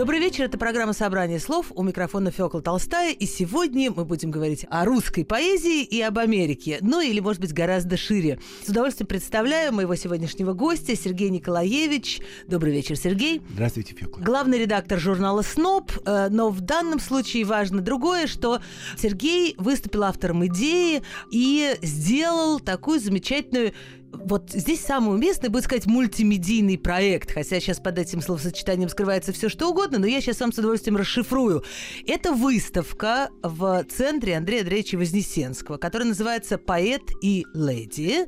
Добрый вечер, это программа «Собрание слов». У микрофона Фёкла Толстая. И сегодня мы будем говорить о русской поэзии и об Америке. Ну, или, может быть, гораздо шире. С удовольствием представляю моего сегодняшнего гостя Сергей Николаевич. Добрый вечер, Сергей. Здравствуйте, Фёкла. Главный редактор журнала «СНОП». Э, но в данном случае важно другое, что Сергей выступил автором идеи и сделал такую замечательную вот здесь самое уместное будет сказать мультимедийный проект, хотя сейчас под этим словосочетанием скрывается все что угодно, но я сейчас вам с удовольствием расшифрую. Это выставка в центре Андрея Андреевича Вознесенского, которая называется «Поэт и леди».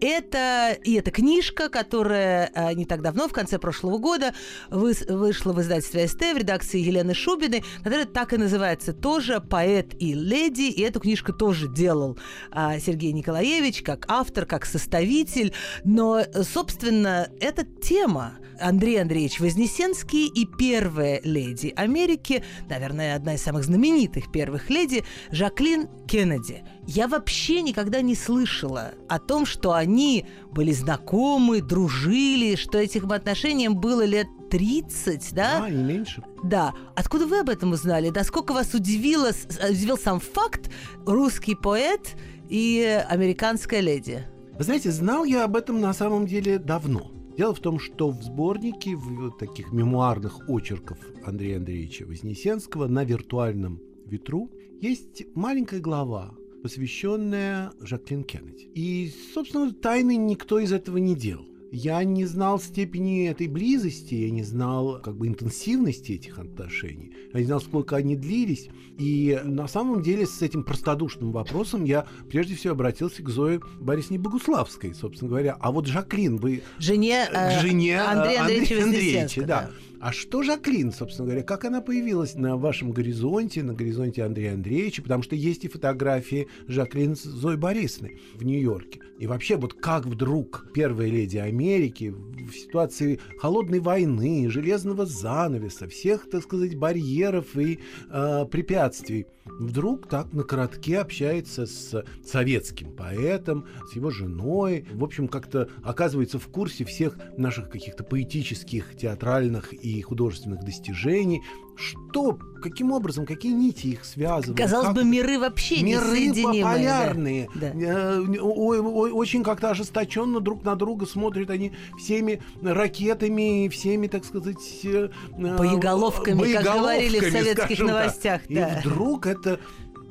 Это и эта книжка, которая а, не так давно, в конце прошлого года, вышла в издательстве СТ в редакции Елены Шубиной, которая так и называется тоже «Поэт и леди», и эту книжку тоже делал а, Сергей Николаевич как автор, как составитель, победитель, но, собственно, эта тема Андрей Андреевич Вознесенский и первая леди Америки, наверное, одна из самых знаменитых первых леди, Жаклин Кеннеди. Я вообще никогда не слышала о том, что они были знакомы, дружили, что этим отношениям было лет 30, да? Да, не меньше. Да. Откуда вы об этом узнали? Да сколько вас удивило, удивил сам факт русский поэт и американская леди? Вы знаете, знал я об этом на самом деле давно. Дело в том, что в сборнике в таких мемуарных очерков Андрея Андреевича Вознесенского на виртуальном ветру есть маленькая глава, посвященная Жаклин Кеннеди. И, собственно, тайны никто из этого не делал. Я не знал степени этой близости, я не знал как бы интенсивности этих отношений, я не знал, сколько они длились. И на самом деле с этим простодушным вопросом я прежде всего обратился к Зое Борисовне Богуславской, собственно говоря. А вот Жаклин, вы... Жене, э, жене Андрея Андреевича, Андрея Андреевича да. да. А что Жаклин, собственно говоря, как она появилась на вашем горизонте, на горизонте Андрея Андреевича? Потому что есть и фотографии Жаклин с Зоей Борисовной в Нью-Йорке. И вообще, вот как вдруг первая леди Америки в ситуации холодной войны, железного занавеса, всех, так сказать, барьеров и э, препятствий, вдруг так на коротке общается с советским поэтом, с его женой, в общем, как-то оказывается в курсе всех наших каких-то поэтических, театральных и художественных достижений. Что, каким образом, какие нити их связывают? Казалось как... бы, миры вообще миры полярные, да. Да. Э, очень как-то ожесточенно друг на друга смотрят они всеми ракетами, всеми, так сказать, э, боеголовками, боеголовками как говорили в советских новостях. Так. Да. И вдруг это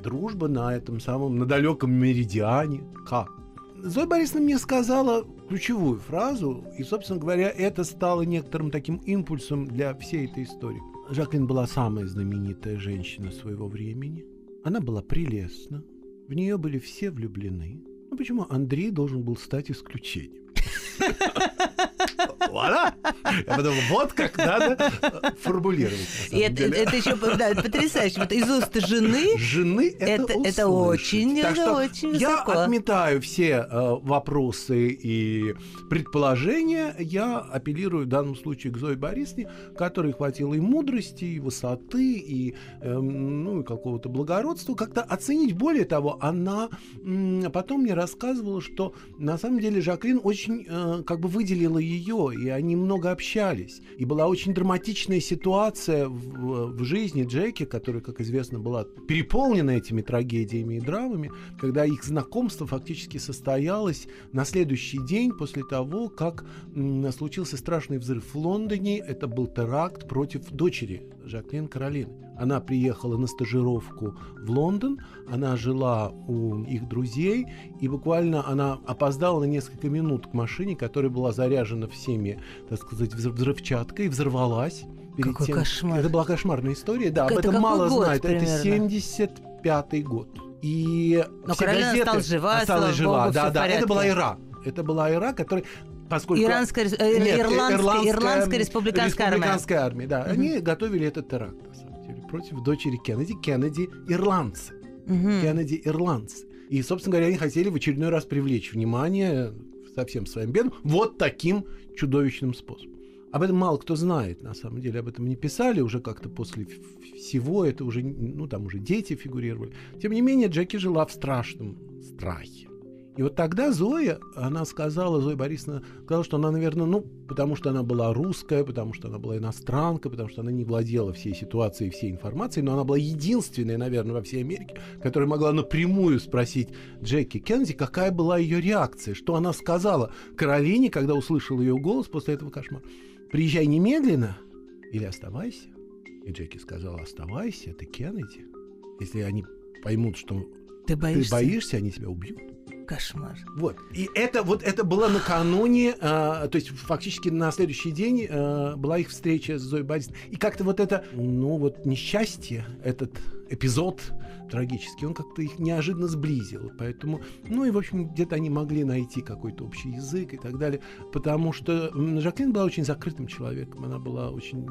дружба на этом самом, на далеком меридиане. Как? Зоя Борисовна мне сказала ключевую фразу, и, собственно говоря, это стало некоторым таким импульсом для всей этой истории. Жаклин была самая знаменитая женщина своего времени. Она была прелестна, в нее были все влюблены. Ну почему Андрей должен был стать исключением? Вуаля! Я подумал, вот как надо э, формулировать. И это, это еще да, потрясающе. Вот из уст жены. Жены это, это, это очень, так это очень высоко. Я отметаю все э, вопросы и предположения. Я апеллирую в данном случае к Зое Борисовне, которой хватило и мудрости, и высоты, и, э, ну, и какого-то благородства. Как-то оценить. Более того, она м, потом мне рассказывала, что на самом деле Жаклин очень э, как бы выделила ее и они много общались. И была очень драматичная ситуация в, в жизни Джеки, которая, как известно, была переполнена этими трагедиями и драмами, когда их знакомство фактически состоялось на следующий день после того, как м, случился страшный взрыв в Лондоне. Это был теракт против дочери Жаклин Каролины. Она приехала на стажировку в Лондон, она жила у их друзей, и буквально она опоздала на несколько минут к машине, которая была заряжена всеми, так сказать, взрывчаткой, взорвалась. Какой тем... кошмар. Это была кошмарная история, да, это об этом мало год, знают. Примерно? Это 75-й год. И Но все газеты осталась жива, осталась жива. Богу, да, да, это была Ира. Это была Ира, которая поскольку... Иранская, э, Нет, ирландская, ирландская, ирландская республиканская, республиканская армия. армия. Да, угу. они готовили этот теракт, на самом против дочери Кеннеди. Кеннеди ирландцы. Угу. Кеннеди ирландцы. И, собственно говоря, они хотели в очередной раз привлечь внимание со всем своим бедом вот таким чудовищным способом. Об этом мало кто знает, на самом деле, об этом не писали, уже как-то после всего это уже, ну, там уже дети фигурировали. Тем не менее, Джеки жила в страшном страхе. И вот тогда Зоя, она сказала, Зоя Борисовна сказала, что она, наверное, ну, потому что она была русская, потому что она была иностранка, потому что она не владела всей ситуацией, всей информацией, но она была единственная, наверное, во всей Америке, которая могла напрямую спросить Джеки Кеннеди, какая была ее реакция, что она сказала Каролине, когда услышала ее голос после этого кошмара. «Приезжай немедленно или оставайся». И Джеки сказала, оставайся, это Кеннеди. Если они поймут, что ты боишься, ты боишься они тебя убьют. Кошмар. Вот. И это вот это было накануне, э, то есть фактически на следующий день э, была их встреча с Зоей Борисовной. И как-то вот это, ну вот несчастье, этот эпизод трагический, он как-то их неожиданно сблизил. Поэтому, ну и, в общем, где-то они могли найти какой-то общий язык и так далее. Потому что Жаклин была очень закрытым человеком. Она была очень,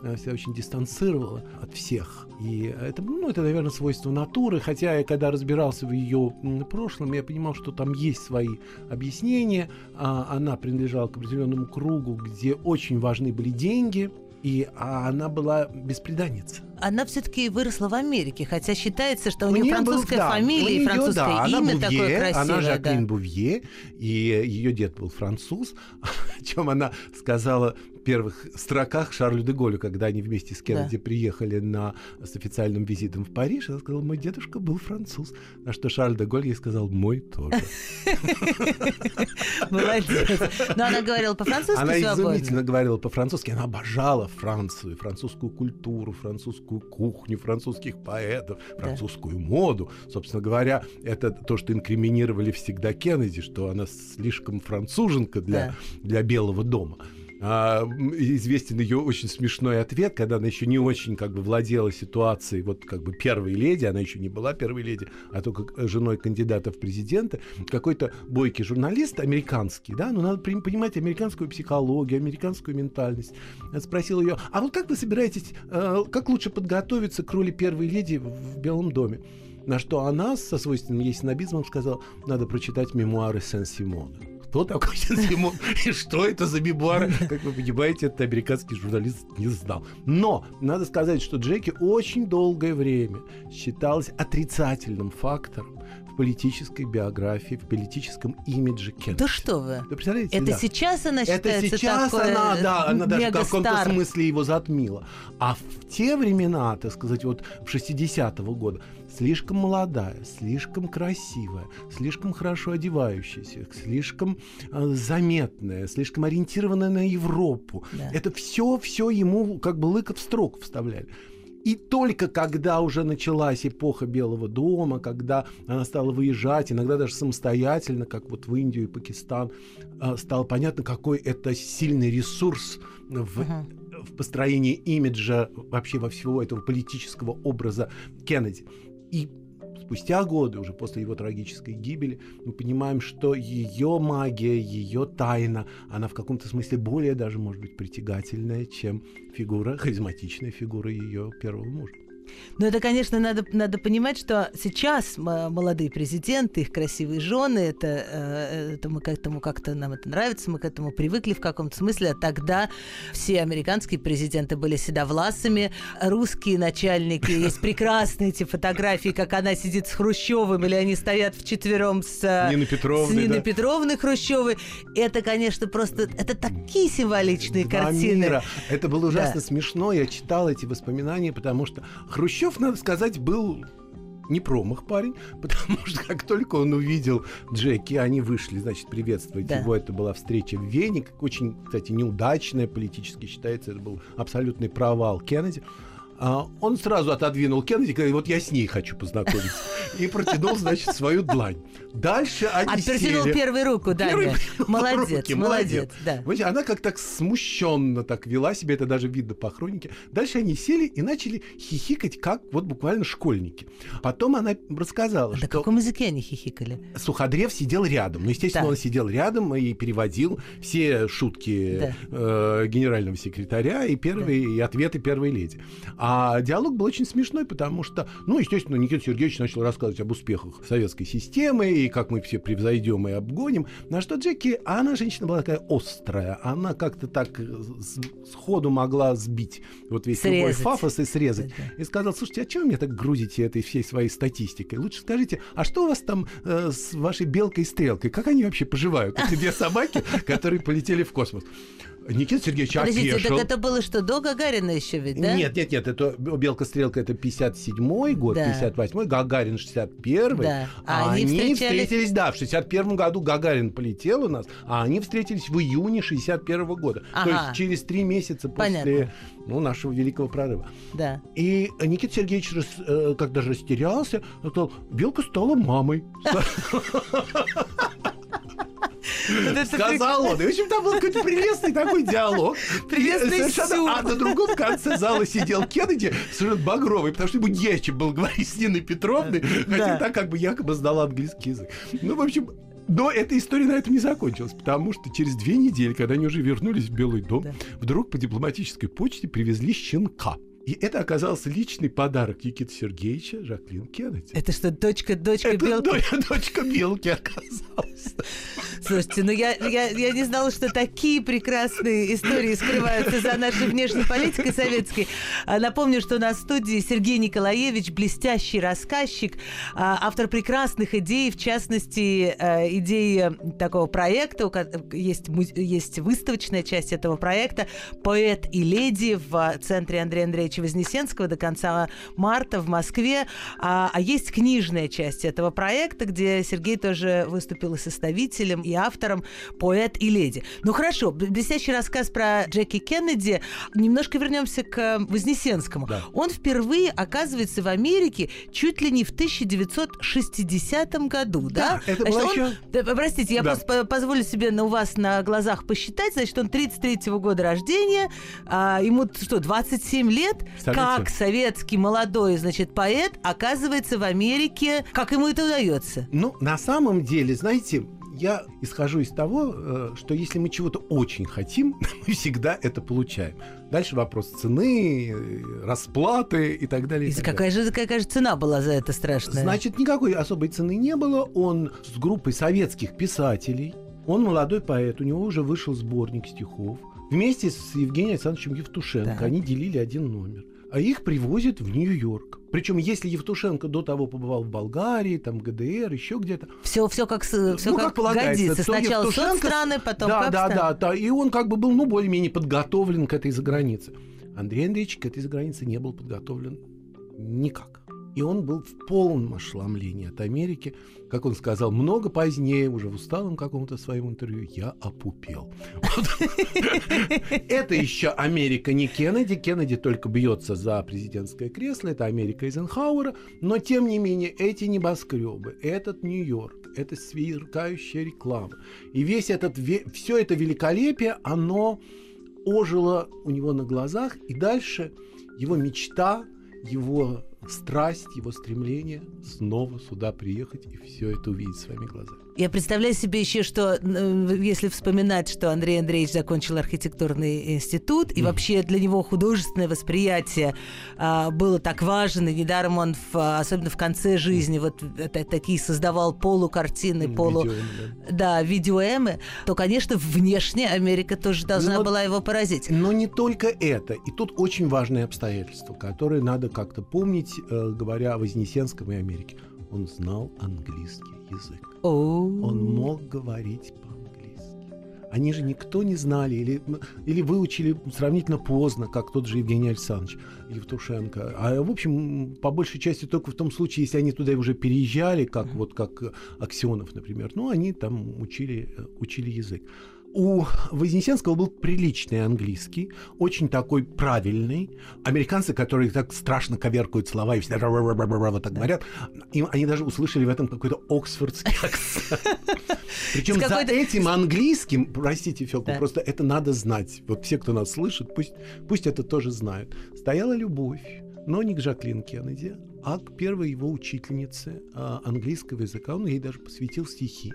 она себя очень дистанцировала от всех. И это, ну, это, наверное, свойство натуры. Хотя я, когда разбирался в ее прошлом, я понимал, что там есть свои объяснения. А она принадлежала к определенному кругу, где очень важны были деньги – и а она была беспреданница. Она все-таки выросла в Америке, хотя считается, что у, нее французская был, да, фамилия и французское да, имя Бувье, такое красивое. Она Жаклин да. Бувье, и ее дед был француз, о чем она сказала первых строках Шарлю де Голлю, когда они вместе с Кеннеди да. приехали на, с официальным визитом в Париж, она сказала, мой дедушка был француз. На что Шарль де Голль ей сказал, мой тоже. Молодец. Но она говорила по-французски Она изумительно говорила по-французски. Она обожала Францию, французскую культуру, французскую кухню, французских поэтов, французскую моду. Собственно говоря, это то, что инкриминировали всегда Кеннеди, что она слишком француженка для, для Белого дома а, известен ее очень смешной ответ, когда она еще не очень как бы владела ситуацией, вот как бы первой леди, она еще не была первой леди, а только женой кандидата в президенты, какой-то бойкий журналист американский, да, ну надо понимать американскую психологию, американскую ментальность, спросил ее, а вот как вы собираетесь, э, как лучше подготовиться к роли первой леди в Белом доме? На что она со свойственным ей снобизмом сказала, надо прочитать мемуары Сен-Симона кто такой Симон и что это за мемуары. Как вы понимаете, этот американский журналист не знал. Но надо сказать, что Джеки очень долгое время считалась отрицательным фактором политической биографии, в политическом имидже Кеннеди. Да что вы? Вы представляете? Это да. сейчас она считается Это сейчас такой она, да, она даже в каком-то смысле его затмила. А в те времена, так сказать, вот в 60-го года, слишком молодая, слишком красивая, слишком хорошо одевающаяся, слишком э, заметная, слишком ориентированная на Европу. Да. Это все, все ему как бы лыка в строк вставляли. И только когда уже началась эпоха Белого дома, когда она стала выезжать, иногда даже самостоятельно, как вот в Индию и Пакистан, э, стало понятно, какой это сильный ресурс в, uh-huh. в построении имиджа вообще во всего этого политического образа Кеннеди. И спустя годы, уже после его трагической гибели, мы понимаем, что ее магия, ее тайна, она в каком-то смысле более даже, может быть, притягательная, чем фигура, харизматичная фигура ее первого мужа. Но это, конечно, надо, надо понимать, что сейчас молодые президенты, их красивые жены, это, э, это мы к этому как-то нам это нравится, мы к этому привыкли в каком-то смысле. А тогда все американские президенты были седовласыми, русские начальники, есть прекрасные эти фотографии, как она сидит с Хрущевым, или они стоят вчетвером с, э, Ниной Петровной, с Ниной да. Петровной Хрущевой. Это, конечно, просто, это такие символичные Два картины. Мира. Это было ужасно да. смешно, я читал эти воспоминания, потому что Хрущев, надо сказать, был не промах парень, потому что как только он увидел Джеки, они вышли, значит, приветствовать да. его. Это была встреча в Вене, очень, кстати, неудачная политически считается, это был абсолютный провал Кеннеди. А, он сразу отодвинул Кеннеди говорит, вот я с ней хочу познакомиться. И протянул, значит, свою длань. Дальше они а протянул сели. первую руку, да. Молодец, руки, молодец. Да. Она как так смущенно так вела себя, это даже видно по хронике. Дальше они сели и начали хихикать, как вот буквально школьники. Потом она рассказала, а что... На каком языке они хихикали? Суходрев сидел рядом. Ну, естественно, да. он сидел рядом и переводил все шутки да. э, генерального секретаря и первые да. и ответы первой леди. А А диалог был очень смешной, потому что, ну, естественно, Никита Сергеевич начал рассказывать об успехах советской системы и как мы все превзойдем и обгоним. На что Джеки, а она женщина была такая острая, она как-то так э, сходу могла сбить вот весь срезать. любой фафос и срезать. И сказал, слушайте, а чего вы меня так грузите этой всей своей статистикой? Лучше скажите, а что у вас там э, с вашей белкой и стрелкой? Как они вообще поживают? Эти две собаки, которые полетели в космос. Никита Сергеевич Подождите, опешил. так это было что, до Гагарина еще ведь, да? Нет, нет, нет, это «Белка-стрелка» это 57-й год, да. 58-й, Гагарин 61-й. Да. А, а они, они встречались... встретились, да, в 61 году Гагарин полетел у нас, а они встретились в июне 61 -го года. Ага. То есть через три месяца после ну, нашего великого прорыва. Да. И Никита Сергеевич, рас, э, растерялся, сказал, «Белка стала мамой». Сказал он. И, в общем, там был какой-то прелестный такой диалог. Прелестный А на другом конце зала сидел Кеннеди, совершенно багровый, потому что ему нечем было говорить с Ниной Петровной, хотя так как бы якобы сдала английский язык. Ну, в общем, но эта история на этом не закончилась, потому что через две недели, когда они уже вернулись в Белый дом, да. вдруг по дипломатической почте привезли щенка. И это оказался личный подарок Никиты Сергеевича Жаклин Кеннеди. Это что, дочка, дочка это Белки? дочка Белки оказалась. Слушайте, ну я, я, я не знала, что такие прекрасные истории скрываются за нашей внешней политикой советской. А, напомню, что на студии Сергей Николаевич, блестящий рассказчик, а, автор прекрасных идей, в частности, а, идеи такого проекта, есть, есть выставочная часть этого проекта «Поэт и леди» в центре Андрея Андреевича Андреевича Вознесенского до конца марта в Москве. А, а есть книжная часть этого проекта, где Сергей тоже выступил и составителем, и автором «Поэт и леди». Ну хорошо, блестящий рассказ про Джеки Кеннеди. Немножко вернемся к Вознесенскому. Да. Он впервые оказывается в Америке чуть ли не в 1960 году, да? да? Это значит, он, еще... да, простите, я да. просто позволю себе на у вас на глазах посчитать. Значит, он 33-го года рождения, а, ему что, 27 лет, как советский молодой, значит, поэт оказывается в Америке. Как ему это удается? Ну, на самом деле, знаете, я исхожу из того, э, что если мы чего-то очень хотим, мы всегда это получаем. Дальше вопрос цены, э, расплаты и так далее. И, и так какая, далее. Же, какая же цена была за это страшная? Значит, никакой особой цены не было. Он с группой советских писателей, он молодой поэт, у него уже вышел сборник стихов. Вместе с Евгением Александровичем Евтушенко да. они делили один номер. А их привозят в Нью-Йорк. Причем, если Евтушенко до того побывал в Болгарии, там ГДР, еще где-то. Все, все как, все ну, как, как полагается. годится. Сначала Евтушенко... страны, потом да, как да, да, да. И он как бы был, ну, более-менее подготовлен к этой загранице. Андрей Андреевич к этой загранице не был подготовлен никак. И он был в полном ошеломлении от Америки. Как он сказал, много позднее, уже в усталом каком-то своем интервью, я опупел. Это еще Америка не Кеннеди. Кеннеди только бьется за президентское кресло. Это Америка Эйзенхауэра. Но, тем не менее, эти небоскребы, этот Нью-Йорк, это сверкающая реклама. И весь этот, все это великолепие, оно ожило у него на глазах. И дальше его мечта, его страсть, его стремление снова сюда приехать и все это увидеть своими глазами. Я представляю себе еще, что если вспоминать, что Андрей Андреевич закончил архитектурный институт, и вообще для него художественное восприятие а, было так важно, и недаром он, в, особенно в конце жизни, вот это, такие создавал полукартины, полу... Видео, да. да, видеоэмы, то, конечно, внешне Америка тоже должна но, была его поразить. Но не только это. И тут очень важное обстоятельство, которое надо как-то помнить, э, говоря о Вознесенском и Америке. Он знал английский язык. Oh. Он мог говорить по-английски. Они же никто не знали или, или выучили сравнительно поздно, как тот же Евгений Александрович Евтушенко. А в общем, по большей части только в том случае, если они туда уже переезжали, как вот как Аксенов, например. Ну, они там учили, учили язык. У Вознесенского был приличный английский, очень такой правильный. Американцы, которые так страшно коверкают слова и всегда вот так говорят, им, они даже услышали в этом какой-то оксфордский акцент. Причем за этим английским, простите, Фелку, просто это надо знать. Вот все, кто нас слышит, пусть, пусть это тоже знают. Стояла любовь, но не к Жаклин Кеннеди, а к первой его учительнице а, английского языка. Он ей даже посвятил стихи.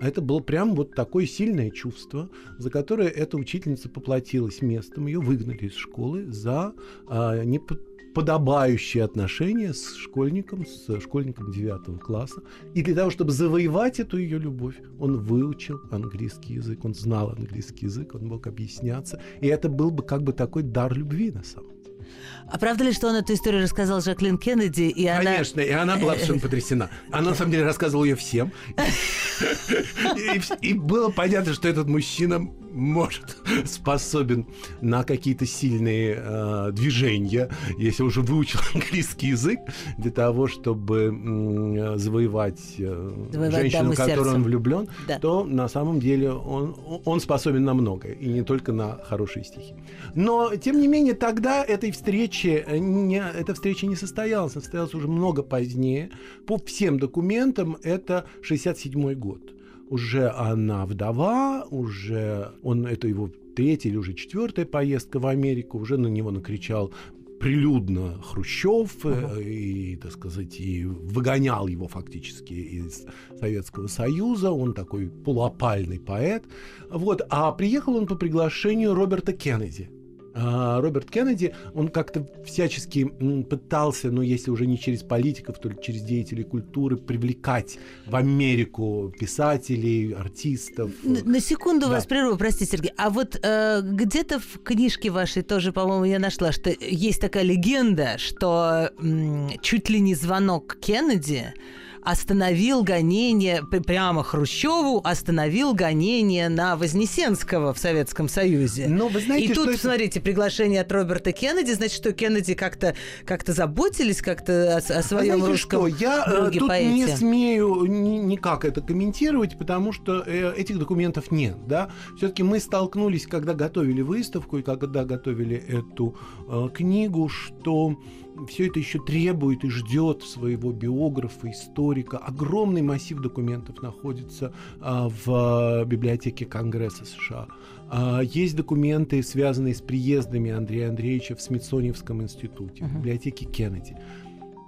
А это было прям вот такое сильное чувство, за которое эта учительница поплатилась местом. Ее выгнали из школы за а, не подобающие отношения с школьником, с школьником 9 класса. И для того, чтобы завоевать эту ее любовь, он выучил английский язык, он знал английский язык, он мог объясняться. И это был бы как бы такой дар любви на самом. А правда ли, что он эту историю рассказал Жаклин Кеннеди, и она... Конечно, и она была совершенно потрясена. Она, на самом деле, рассказывала ее всем. И, и было понятно, что этот мужчина может, способен на какие-то сильные э, движения, если уже выучил английский язык, для того, чтобы э, завоевать, э, завоевать женщину, в которую он влюблен, да. то на самом деле он, он способен на многое, и не только на хорошие стихи. Но, тем не менее, тогда этой встречи, э, не, эта встреча не состоялась, она состоялась уже много позднее. По всем документам это 67 год уже она вдова, уже он, это его третья или уже четвертая поездка в Америку, уже на него накричал прилюдно Хрущев uh-huh. и, так сказать, и выгонял его фактически из Советского Союза. Он такой полуопальный поэт. Вот. А приехал он по приглашению Роберта Кеннеди. А, Роберт Кеннеди, он как-то всячески пытался, ну, если уже не через политиков, то через деятелей культуры, привлекать в Америку писателей, артистов. На, на секунду да. вас прерву, простите, Сергей. А вот э, где-то в книжке вашей тоже, по-моему, я нашла, что есть такая легенда, что м, чуть ли не звонок Кеннеди остановил гонение, прямо Хрущеву остановил гонение на Вознесенского в Советском Союзе. Но вы знаете, И тут, это... смотрите, приглашение от Роберта Кеннеди, значит, что Кеннеди как-то как заботились как-то о, о своем а русском что? Я э, друге, тут поэте. не смею ни, никак это комментировать, потому что э, этих документов нет, да. Все-таки мы столкнулись, когда готовили выставку и когда готовили эту э, книгу, что все это еще требует и ждет своего биографа, историка. Огромный массив документов находится а, в библиотеке Конгресса США. А, есть документы, связанные с приездами Андрея Андреевича в Смитсоневском институте, в библиотеке Кеннеди.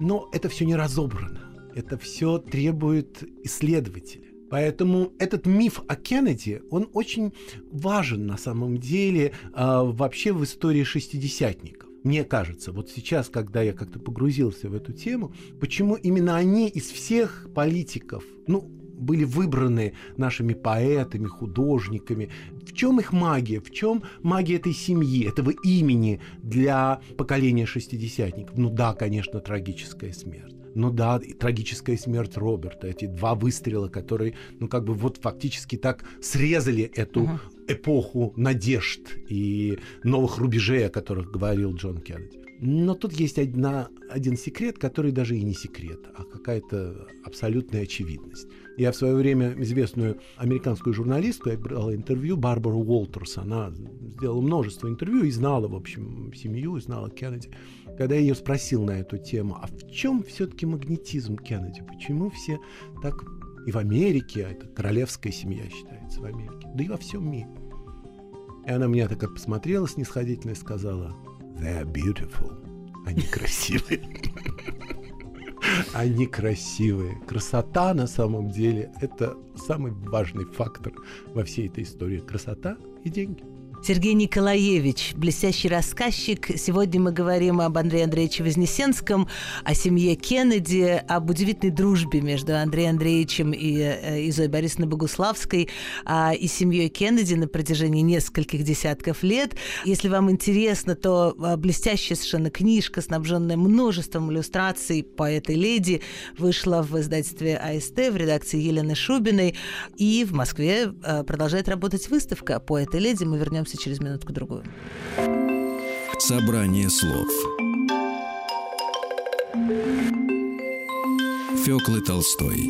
Но это все не разобрано. Это все требует исследователя. Поэтому этот миф о Кеннеди, он очень важен на самом деле вообще в истории шестидесятников мне кажется, вот сейчас, когда я как-то погрузился в эту тему, почему именно они из всех политиков, ну, были выбраны нашими поэтами, художниками. В чем их магия? В чем магия этой семьи, этого имени для поколения шестидесятников? Ну да, конечно, трагическая смерть. Ну да, и трагическая смерть Роберта, эти два выстрела, которые, ну как бы вот фактически так срезали эту uh-huh. эпоху надежд и новых рубежей, о которых говорил Джон Кеннеди. Но тут есть одна, один секрет, который даже и не секрет, а какая-то абсолютная очевидность. Я в свое время известную американскую журналистку, я брала интервью, Барбару Уолтерс, она сделала множество интервью и знала, в общем, семью, знала Кеннеди. Когда я ее спросил на эту тему, а в чем все-таки магнетизм Кеннеди? Почему все так и в Америке, а это королевская семья считается в Америке, да и во всем мире. И она меня так посмотрела снисходительно и сказала, They're beautiful. Они красивые. Они красивые. Красота на самом деле это самый важный фактор во всей этой истории. Красота и деньги. Сергей Николаевич, блестящий рассказчик. Сегодня мы говорим об Андрее Андреевиче Вознесенском, о семье Кеннеди, об удивительной дружбе между Андреем Андреевичем и, э, и Зоей Борисовной Богуславской а, и семьей Кеннеди на протяжении нескольких десятков лет. Если вам интересно, то а, блестящая совершенно книжка, снабженная множеством иллюстраций по этой леди, вышла в издательстве АСТ в редакции Елены Шубиной. И в Москве а, продолжает работать выставка по этой леди. Мы вернемся вернемся через минутку-другую. Собрание слов Фёклы Толстой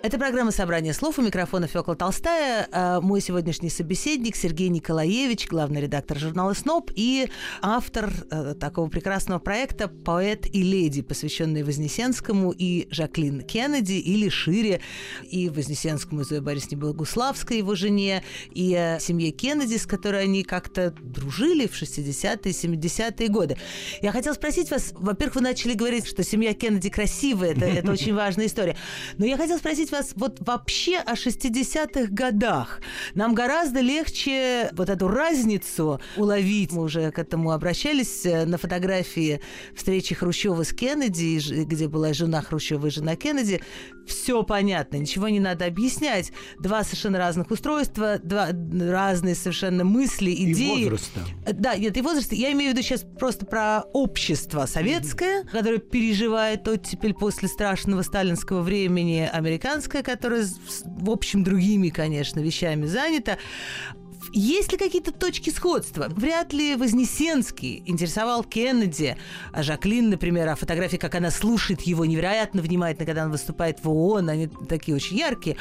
это программа «Собрание слов». У микрофона Фёкла Толстая. А, мой сегодняшний собеседник Сергей Николаевич, главный редактор журнала «СНОП» и автор э, такого прекрасного проекта «Поэт и леди», посвященный Вознесенскому и Жаклин Кеннеди, или шире, и Вознесенскому и Зое Борисовне Богуславской, его жене, и э, семье Кеннеди, с которой они как-то дружили в 60-е, 70-е годы. Я хотела спросить вас, во-первых, вы начали говорить, что семья Кеннеди красивая, это, это очень важная история. Но я хотела спросить спросить вас вот вообще о 60-х годах. Нам гораздо легче вот эту разницу уловить. Мы уже к этому обращались э, на фотографии встречи Хрущева с Кеннеди, где была жена Хрущева и жена Кеннеди. Все понятно, ничего не надо объяснять. Два совершенно разных устройства, два разные совершенно мысли, идеи. И возраста. Да, нет, и возраста. Я имею в виду сейчас просто про общество советское, mm-hmm. которое переживает оттепель после страшного сталинского времени, американское, которое, в общем, другими, конечно, вещами занято. Есть ли какие-то точки сходства? Вряд ли Вознесенский интересовал Кеннеди, а Жаклин, например, а фотографии, как она слушает его невероятно внимательно, когда он выступает в ООН, они такие очень яркие.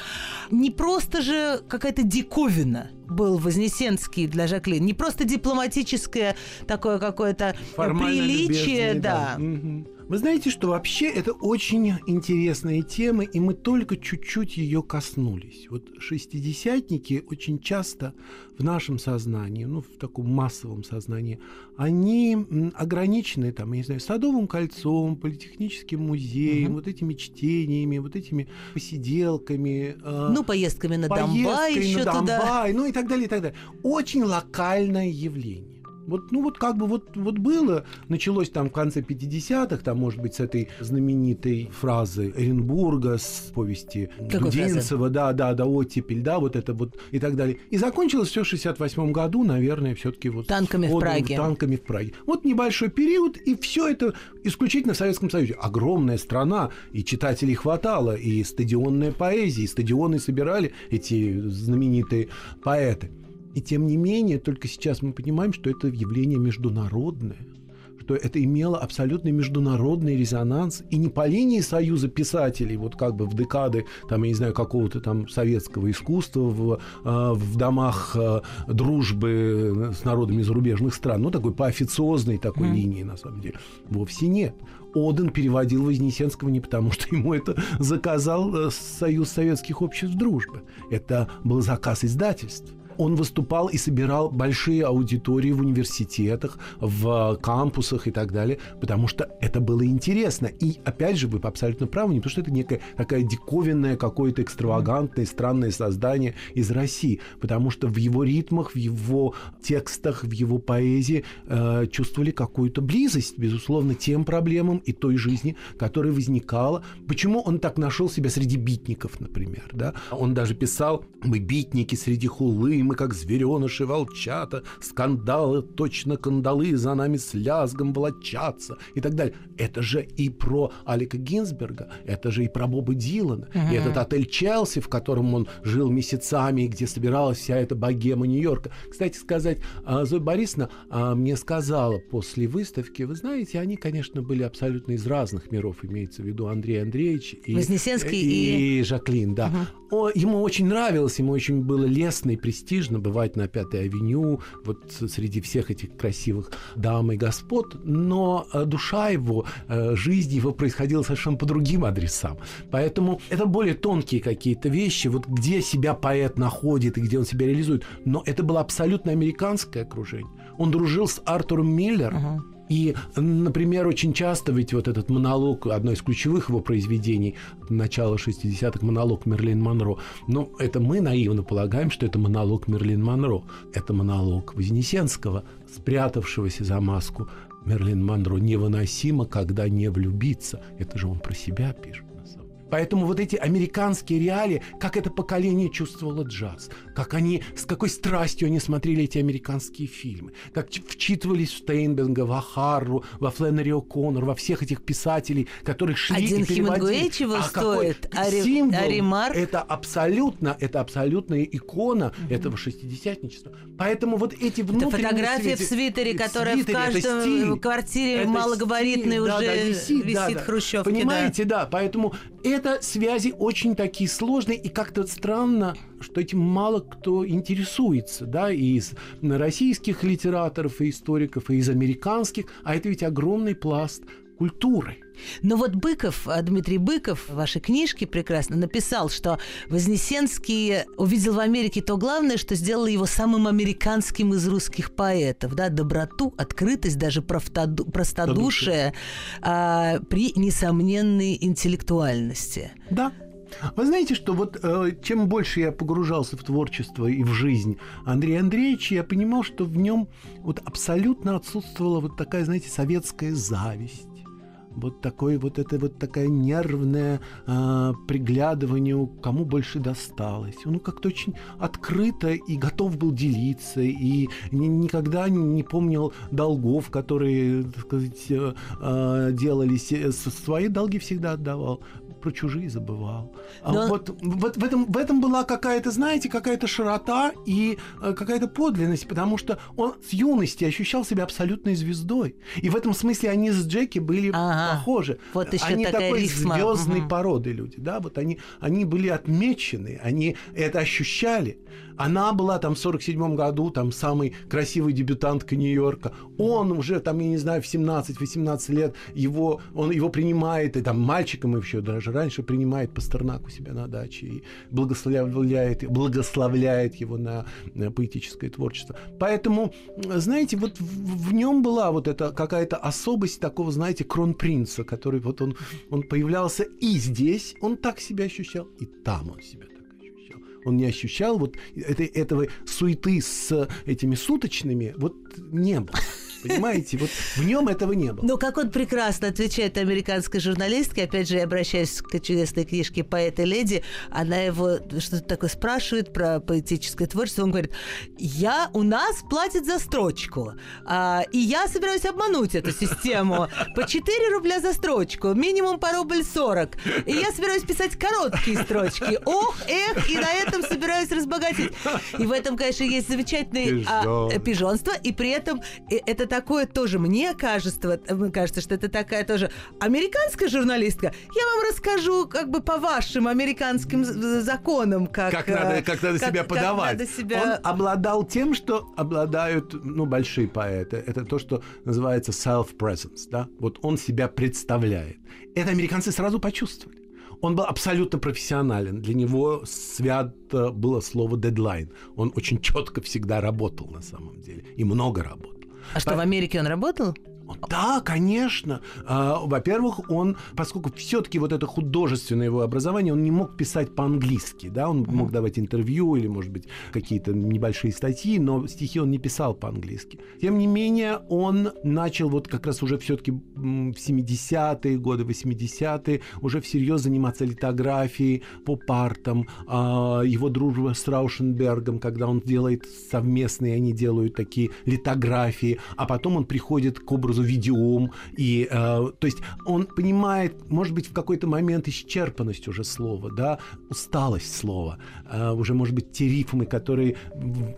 Не просто же какая-то диковина был Вознесенский для Жаклин. Не просто дипломатическое такое какое-то приличие, да. да. Угу. Вы знаете, что вообще это очень интересная тема, и мы только чуть-чуть ее коснулись. Вот шестидесятники очень часто в нашем сознании, ну, в таком массовом сознании, они ограничены, там, я не знаю, Садовым кольцом, Политехническим музеем, угу. вот этими чтениями, вот этими посиделками. Э, ну, поездками на Донбай еще на туда. Донбай, ну и так далее, и так далее. Очень локальное явление. Вот, ну вот как бы вот, вот было, началось там в конце 50-х, там, может быть, с этой знаменитой фразы Эренбурга, с повести Дудинцева, да, да, да, оттепель, да, вот это вот и так далее. И закончилось все в 68 году, наверное, все-таки вот танками в Праге. Танками в Праге. Вот небольшой период, и все это исключительно в Советском Союзе. Огромная страна, и читателей хватало, и стадионная поэзия, и стадионы собирали эти знаменитые поэты. И тем не менее, только сейчас мы понимаем, что это явление международное, что это имело абсолютно международный резонанс и не по линии Союза писателей, вот как бы в декады, там, я не знаю, какого-то там советского искусства в, а, в домах а, дружбы с народами зарубежных стран, ну, такой по официозной такой mm. линии, на самом деле, вовсе нет. Оден переводил Вознесенского не потому, что ему это заказал э, Союз Советских Обществ Дружбы. Это был заказ издательств он выступал и собирал большие аудитории в университетах, в кампусах и так далее, потому что это было интересно. И опять же, вы абсолютно правы, не потому что это некая такая диковинное, какое-то экстравагантное, странное создание из России, потому что в его ритмах, в его текстах, в его поэзии э, чувствовали какую-то близость, безусловно, тем проблемам и той жизни, которая возникала. Почему он так нашел себя среди битников, например, да? Он даже писал «Мы битники среди хулы, мы, как звереныши волчата, скандалы, точно кандалы за нами с лязгом волочатся и так далее. Это же и про Алика Гинзберга, это же и про Боба Дилана, mm-hmm. и этот отель Челси, в котором он жил месяцами, и где собиралась вся эта богема Нью-Йорка. Кстати сказать, а, Зоя Борисовна а, мне сказала после выставки, вы знаете, они, конечно, были абсолютно из разных миров, имеется в виду Андрей Андреевич и, Вознесенский и, и Жаклин, да. Угу. Ему очень нравилось, ему очень было лестно и престижно престижно бывать на Пятой авеню, вот среди всех этих красивых дам и господ, но э, душа его, э, жизнь его происходила совершенно по другим адресам. Поэтому это более тонкие какие-то вещи, вот где себя поэт находит и где он себя реализует. Но это было абсолютно американское окружение. Он дружил с Артуром Миллером, uh-huh и, например, очень часто ведь вот этот монолог, одно из ключевых его произведений, начала 60-х, монолог Мерлин Монро, ну, это мы наивно полагаем, что это монолог Мерлин Монро. Это монолог Вознесенского, спрятавшегося за маску Мерлин Монро. Невыносимо, когда не влюбиться. Это же он про себя пишет. Поэтому вот эти американские реалии, как это поколение чувствовало джаз, как они, с какой страстью они смотрели эти американские фильмы, как вчитывались в Стейнберга, в Ахарру, во Фленнери О'Коннор, во всех этих писателей, которые шли Один и переводили. чего а стоит? Ари... Символ, Аримар? Это абсолютно, это абсолютная икона угу. этого шестидесятничества. Поэтому вот эти внутренние Это фотография свете, в свитере, которая свитере, в каждом стиль, квартире малогабаритной уже да, да, висит, висит да, да. хрущевки. Понимаете, да. да. Поэтому это связи очень такие сложные, и как-то странно, что этим мало кто интересуется, да, и из российских литераторов и историков, и из американских, а это ведь огромный пласт культуры. Но вот Быков, а, Дмитрий Быков в вашей книжке прекрасно написал, что Вознесенский увидел в Америке то главное, что сделало его самым американским из русских поэтов. Да? Доброту, открытость, даже простодушие а, при несомненной интеллектуальности. Да, Вы знаете, что вот э, чем больше я погружался в творчество и в жизнь Андрея Андреевича, я понимал, что в нем вот абсолютно отсутствовала вот такая, знаете, советская зависть вот такой вот это вот такая нервное э, приглядывание, кому больше досталось. Он как-то очень открыто и готов был делиться, и ни, никогда не помнил долгов, которые, так сказать, э, э, делались. Свои долги всегда отдавал про чужие забывал. А Но... вот, вот в, этом, в этом была какая-то, знаете, какая-то широта и э, какая-то подлинность, потому что он с юности ощущал себя абсолютной звездой. И в этом смысле они с Джеки были ага. похожи. Вот еще они такая такой рифма. звездной угу. породы люди, да, вот они, они были отмечены, они это ощущали. Она была там в 47 году там самой красивой дебютанткой Нью-Йорка. Он уже там, я не знаю, в 17-18 лет его, он его принимает, и там мальчиком еще даже раньше принимает Пастернак у себя на даче и благословляет, благословляет его на, поэтическое творчество. Поэтому, знаете, вот в, в нем была вот эта какая-то особость такого, знаете, кронпринца, который вот он, он появлялся и здесь, он так себя ощущал, и там он себя он не ощущал вот этой, этого суеты с этими суточными, вот не было. Понимаете, вот в нем этого не было. Но как он прекрасно отвечает американской журналистке, опять же, я обращаюсь к чудесной книжке «Поэт и леди», она его что-то такое спрашивает про поэтическое творчество, он говорит, я, у нас платят за строчку, а, и я собираюсь обмануть эту систему. По 4 рубля за строчку, минимум по рубль 40. И я собираюсь писать короткие строчки. Ох, эх, и на этом собираюсь разбогатеть. И в этом, конечно, есть замечательное а, пижонство, и при этом э, это такое тоже, мне кажется, кажется, что это такая тоже американская журналистка. Я вам расскажу как бы по вашим американским законам, как, как, надо, э, как надо как, себя подавать. Надо себя... Он обладал тем, что обладают ну, большие поэты. Это то, что называется self-presence. Да? Вот он себя представляет. Это американцы сразу почувствовали. Он был абсолютно профессионален. Для него свято было слово дедлайн. Он очень четко всегда работал на самом деле. И много работал. А что, в Америке он работал? Да, конечно. А, во-первых, он, поскольку все-таки вот это художественное его образование, он не мог писать по-английски, да, он мог давать интервью или, может быть, какие-то небольшие статьи, но стихи он не писал по-английски. Тем не менее, он начал вот как раз уже все-таки в 70-е годы, 80-е, уже всерьез заниматься литографией, поп-артом, а, его дружба с Раушенбергом, когда он делает совместные, они делают такие литографии, а потом он приходит к образу видеом, и, э, то есть он понимает, может быть, в какой-то момент исчерпанность уже слова, да, усталость слова, э, уже, может быть, те рифмы, которые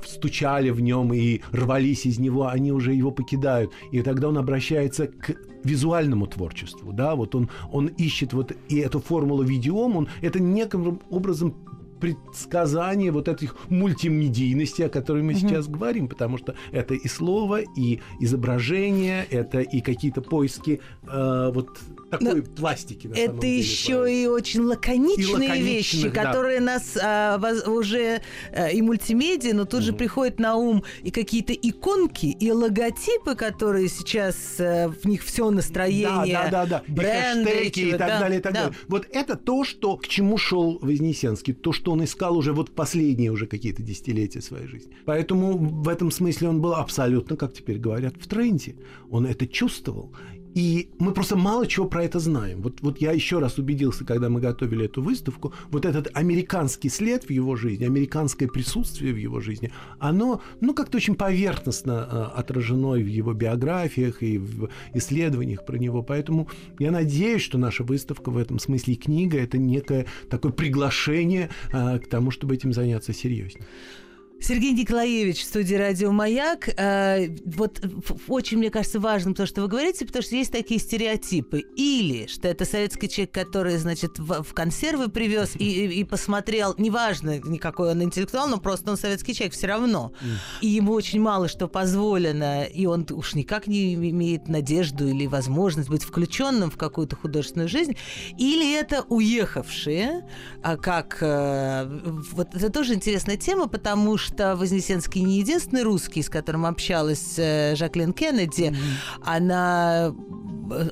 стучали в нем и рвались из него, они уже его покидают, и тогда он обращается к визуальному творчеству, да, вот он, он ищет вот и эту формулу видеом, он это неким образом предсказание вот этих мультимедийности, о которой мы mm-hmm. сейчас говорим, потому что это и слово, и изображение, это и какие-то поиски э, вот такой Но пластики. На это деле, еще правильно. и очень лаконичные и вещи, да. которые нас а, воз, уже а, и мультимедиа, но тут mm-hmm. же приходят на ум и какие-то иконки, и логотипы, которые сейчас а, в них все настроение, да, да, да, да. бренды, и хэштеги и так да, далее, и так да. далее. Вот это то, что к чему шел Вознесенский, то, что он искал уже вот последние уже какие-то десятилетия своей жизни. Поэтому в этом смысле он был абсолютно, как теперь говорят, в тренде. Он это чувствовал. И мы просто мало чего про это знаем. Вот, вот я еще раз убедился, когда мы готовили эту выставку, вот этот американский след в его жизни, американское присутствие в его жизни, оно, ну, как-то очень поверхностно э, отражено в его биографиях, и в исследованиях про него. Поэтому я надеюсь, что наша выставка в этом смысле и книга – это некое такое приглашение э, к тому, чтобы этим заняться серьезнее. Сергей Николаевич в студии «Радио Маяк». Э, вот очень, мне кажется, важным то, что вы говорите, потому что есть такие стереотипы. Или, что это советский человек, который, значит, в, в консервы привез и, и, и посмотрел, неважно, никакой он интеллектуал, но просто он советский человек все равно. И ему очень мало что позволено, и он уж никак не имеет надежду или возможность быть включенным в какую-то художественную жизнь. Или это уехавшие, а как... Э, вот это тоже интересная тема, потому что что Вознесенский не единственный русский, с которым общалась э, Жаклин Кеннеди. Mm-hmm. Она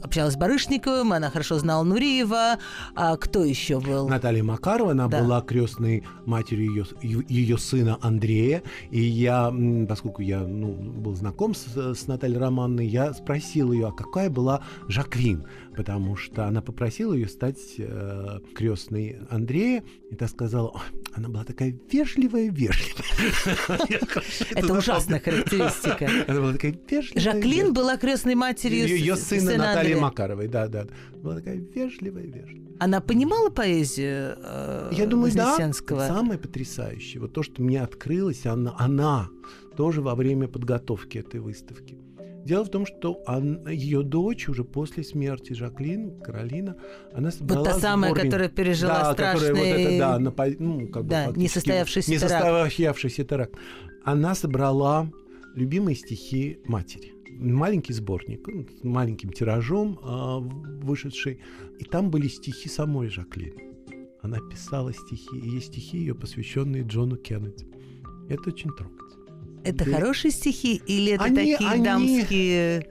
общалась с Барышниковым, она хорошо знала Нуриева. А кто еще был? Наталья Макарова, она Да. была крестной матерью ее, ее сына Андрея. И я, поскольку я ну, был знаком с, с Натальей Романовной, я спросил ее, а какая была Жаклин? Потому что она попросила ее стать э, крестной Андрея. И та сказала, «Ой, она была такая вежливая-вежливая. Я хорошо Это ужасная характеристика. Она была такая вежливая. Жаклин была крестной матерью ее, сына, Натальи. Макаровой, да, да. Была такая вежливая, вежливая. Она понимала поэзию э, Я думаю, да. Самое потрясающее, вот то, что мне открылось, она, она тоже во время подготовки этой выставки. Дело в том, что ее дочь уже после смерти Жаклин, Каролина, она собрала Вот та самая, сборник. которая пережила да, которая вот страшный... это, да, напа- ну, как бы Да, фактически несостоявшийся теракт. несостоявшийся теракт. Она собрала любимые стихи матери. Маленький сборник, ну, с маленьким тиражом а, вышедший. И там были стихи самой Жаклин. Она писала стихи, и есть стихи ее, посвященные Джону Кеннеди. Это очень трогательно. Это Да. хорошие стихи или это Они- такие они- дамские...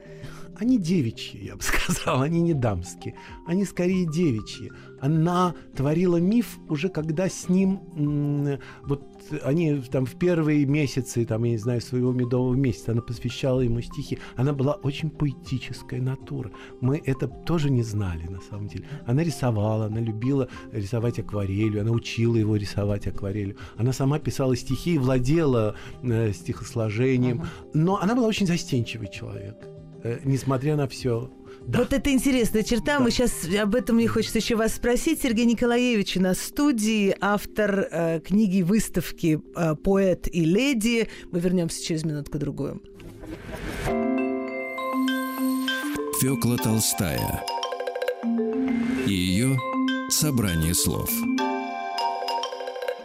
Они девичьи, я бы сказал, они не дамские. Они скорее девичьи. Она творила миф уже когда с ним, вот они там в первые месяцы, там, я не знаю, своего медового месяца, она посвящала ему стихи. Она была очень поэтическая натура. Мы это тоже не знали, на самом деле. Она рисовала, она любила рисовать акварелью, она учила его рисовать акварелью. Она сама писала стихи и владела э, стихосложением. Но она была очень застенчивый человек э, несмотря на все. Да. Вот это интересная черта. Мы сейчас об этом мне хочется еще вас спросить. Сергей Николаевич у нас в студии, автор э, книги выставки э, «Поэт и леди». Мы вернемся через минутку-другую. Фёкла Толстая и ее собрание слов.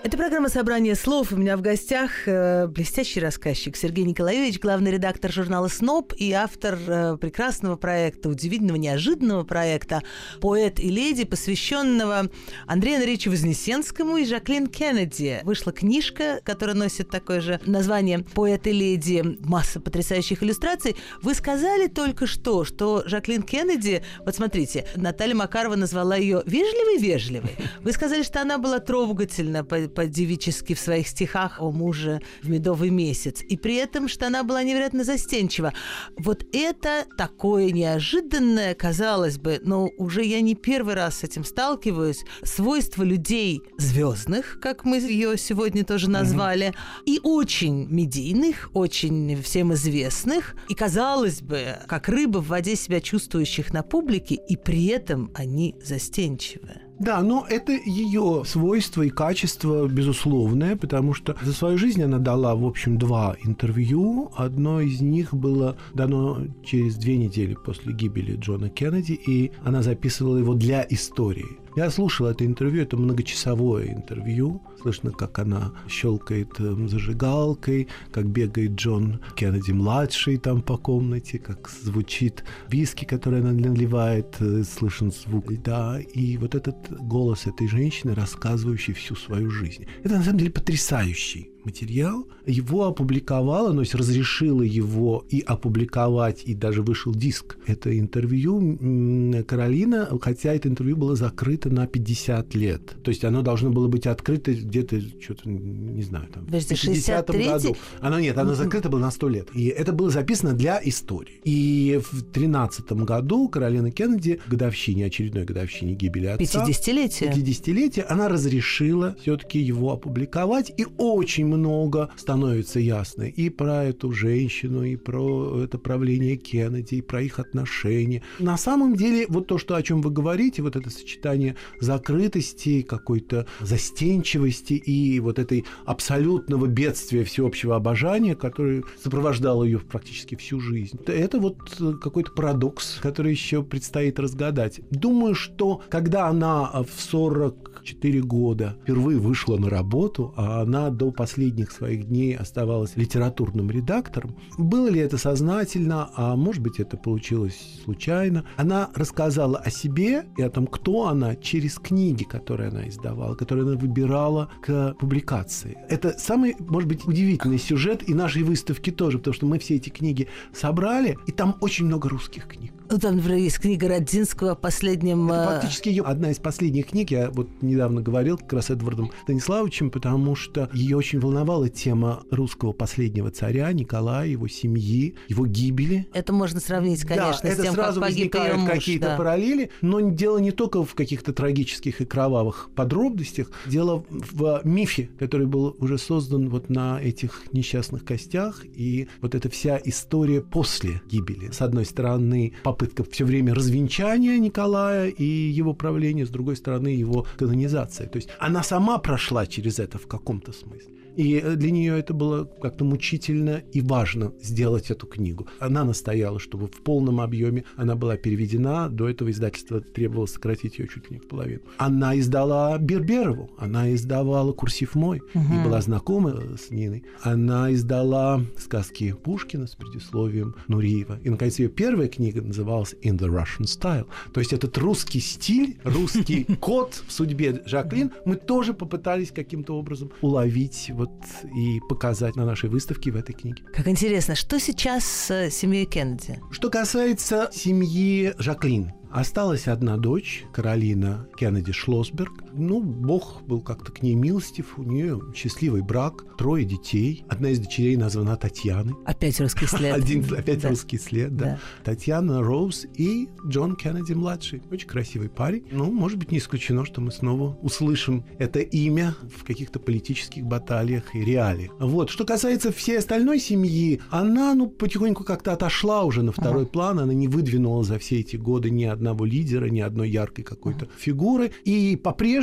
Это программа «Собрание слов». У меня в гостях э, блестящий рассказчик Сергей Николаевич, главный редактор журнала «СНОП» и автор э, прекрасного проекта, удивительного, неожиданного проекта «Поэт и леди», посвященного Андрею Андреевичу Вознесенскому и Жаклин Кеннеди. Вышла книжка, которая носит такое же название «Поэт и леди». Масса потрясающих иллюстраций. Вы сказали только что, что Жаклин Кеннеди... Вот смотрите, Наталья Макарова назвала ее вежливой-вежливой. Вы сказали, что она была трогательна по- по-девически в своих стихах о муже в медовый месяц. И при этом, что она была невероятно застенчива. Вот это такое неожиданное, казалось бы, но уже я не первый раз с этим сталкиваюсь, свойство людей звездных, как мы ее сегодня тоже назвали, и очень медийных, очень всем известных, и, казалось бы, как рыба в воде себя чувствующих на публике, и при этом они застенчивы. Да, но это ее свойство и качество безусловное, потому что за свою жизнь она дала, в общем, два интервью. Одно из них было дано через две недели после гибели Джона Кеннеди, и она записывала его для истории. Я слушал это интервью, это многочасовое интервью. Слышно, как она щелкает эм, зажигалкой, как бегает Джон Кеннеди-младший там по комнате, как звучит виски, который она наливает, э, слышен звук льда. И вот этот голос этой женщины, рассказывающей всю свою жизнь. Это на самом деле потрясающий материал. Его опубликовала, то есть разрешила его и опубликовать, и даже вышел диск. Это интервью Каролина, хотя это интервью было закрыто на 50 лет. То есть оно должно было быть открыто где-то, что-то, не знаю, там, в 50-м 63-й? году. Оно нет, оно закрыто было на 100 лет. И это было записано для истории. И в 13 году Каролина Кеннеди, годовщине, очередной годовщине гибели отца, 50-летие. 50-летие, она разрешила все-таки его опубликовать, и очень много становится ясно и про эту женщину, и про это правление Кеннеди, и про их отношения. На самом деле, вот то, что, о чем вы говорите, вот это сочетание закрытости, какой-то застенчивости и вот этой абсолютного бедствия всеобщего обожания, которое сопровождало ее практически всю жизнь. Это вот э, какой-то парадокс, который еще предстоит разгадать. Думаю, что когда она в 44 года впервые вышла на работу, а она до последних своих дней оставалась литературным редактором, было ли это сознательно, а может быть это получилось случайно, она рассказала о себе и о том, кто она через книги, которые она издавала, которые она выбирала к публикации. Это самый, может быть, удивительный сюжет и нашей выставки тоже, потому что мы все эти книги собрали, и там очень много русских книг. Ну, там, например, есть книга Родзинского о последнем... Это э, фактически ее одна из последних книг. Я вот недавно говорил как раз с Эдвардом Станиславовичем, потому что ее очень волновала тема русского последнего царя Николая, его семьи, его гибели. Это можно сравнить, конечно, да, с это тем, сразу как возникают муж. какие-то да. параллели, но дело не только в каких-то трагических и кровавых подробностях, дело в мифе, который был уже создан вот на этих несчастных костях, и вот эта вся история после гибели. С одной стороны, попытка все время развенчания Николая и его правления, с другой стороны, его канонизация. То есть она сама прошла через это в каком-то смысле. И для нее это было как-то мучительно и важно сделать эту книгу. Она настояла, чтобы в полном объеме она была переведена. До этого издательство требовало сократить ее чуть ли не в половину. Она издала Берберову, она издавала «Курсив мой» Мгм. и была знакома с Ниной. Она издала сказки Пушкина с предисловием Нуриева. И, наконец, ее первая книга называлась «In the Russian Style». То есть этот русский стиль, русский код в судьбе Жаклин мы тоже попытались каким-то образом уловить вот и показать на нашей выставке в этой книге. Как интересно, что сейчас с э, семьей Кеннеди? Что касается семьи Жаклин, Осталась одна дочь, Каролина Кеннеди Шлосберг. Ну, Бог был как-то к ней милостив. У нее счастливый брак, трое детей. Одна из дочерей названа Татьяной. Опять русский след. Один, опять Да. русский след, да. Да. Татьяна Роуз и Джон Кеннеди младший. Очень красивый парень. Ну, может быть, не исключено, что мы снова услышим это имя в каких-то политических баталиях и реалиях. Вот. Что касается всей остальной семьи, она, ну, потихоньку как-то отошла уже на второй план. Она не выдвинула за все эти годы ни одного лидера, ни одной яркой какой-то фигуры. И по-прежнему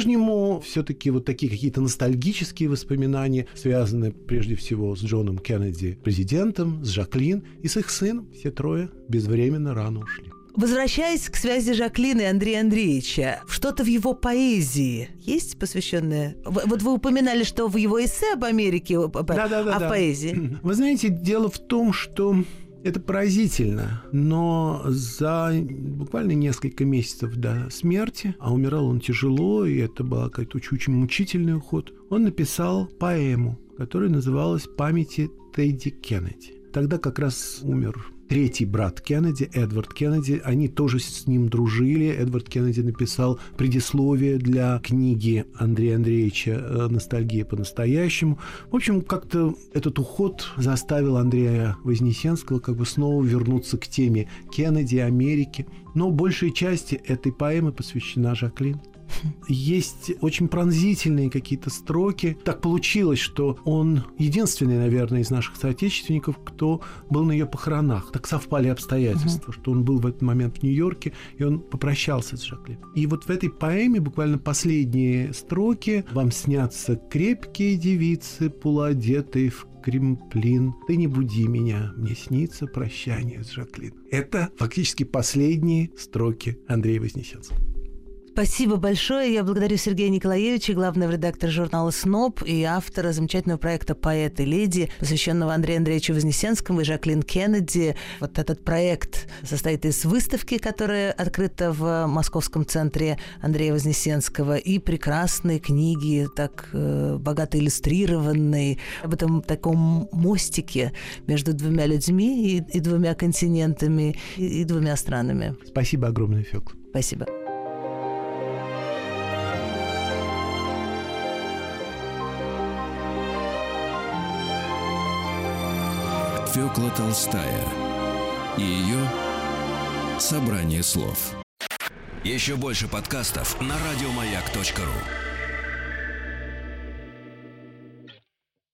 все-таки вот такие какие-то ностальгические воспоминания связаны прежде всего с Джоном Кеннеди, президентом, с Жаклин и с их сыном. Все трое безвременно рано ушли. Возвращаясь к связи Жаклина и Андрея Андреевича, что-то в его поэзии есть посвященное? Вот вы упоминали, что в его эссе об Америке, об- об- Да-да-да, а в да. поэзии? Вы знаете, дело в том, что это поразительно, но за буквально несколько месяцев до смерти, а умирал он тяжело, и это был какой-то очень, очень мучительный уход, он написал поэму, которая называлась «Памяти Тедди Кеннеди». Тогда как раз умер третий брат Кеннеди, Эдвард Кеннеди. Они тоже с ним дружили. Эдвард Кеннеди написал предисловие для книги Андрея Андреевича э, «Ностальгия по-настоящему». В общем, как-то этот уход заставил Андрея Вознесенского как бы снова вернуться к теме Кеннеди, Америки. Но большая часть этой поэмы посвящена Жаклин. Есть очень пронзительные какие-то строки. Так получилось, что он единственный, наверное, из наших соотечественников, кто был на ее похоронах. Так совпали обстоятельства, что он был в этот момент в Нью-Йорке, и он попрощался с Жаклин. И вот в этой поэме буквально последние строки «Вам снятся крепкие девицы, полуодетые в кремплин. Ты не буди меня, мне снится прощание с Жаклин». Это фактически последние строки Андрея Вознесенского. Спасибо большое. Я благодарю Сергея Николаевича, главного редактора журнала «СНОП» и автора замечательного проекта «Поэт и леди», посвященного Андрею Андреевичу Вознесенскому и Жаклин Кеннеди. Вот этот проект состоит из выставки, которая открыта в Московском центре Андрея Вознесенского, и прекрасной книги, так э, богато иллюстрированной, об этом таком мостике между двумя людьми и, и двумя континентами, и, и двумя странами. Спасибо огромное, Фёкла. Спасибо. Фёкла Толстая и ее собрание слов. Еще больше подкастов на радиомаяк.ру.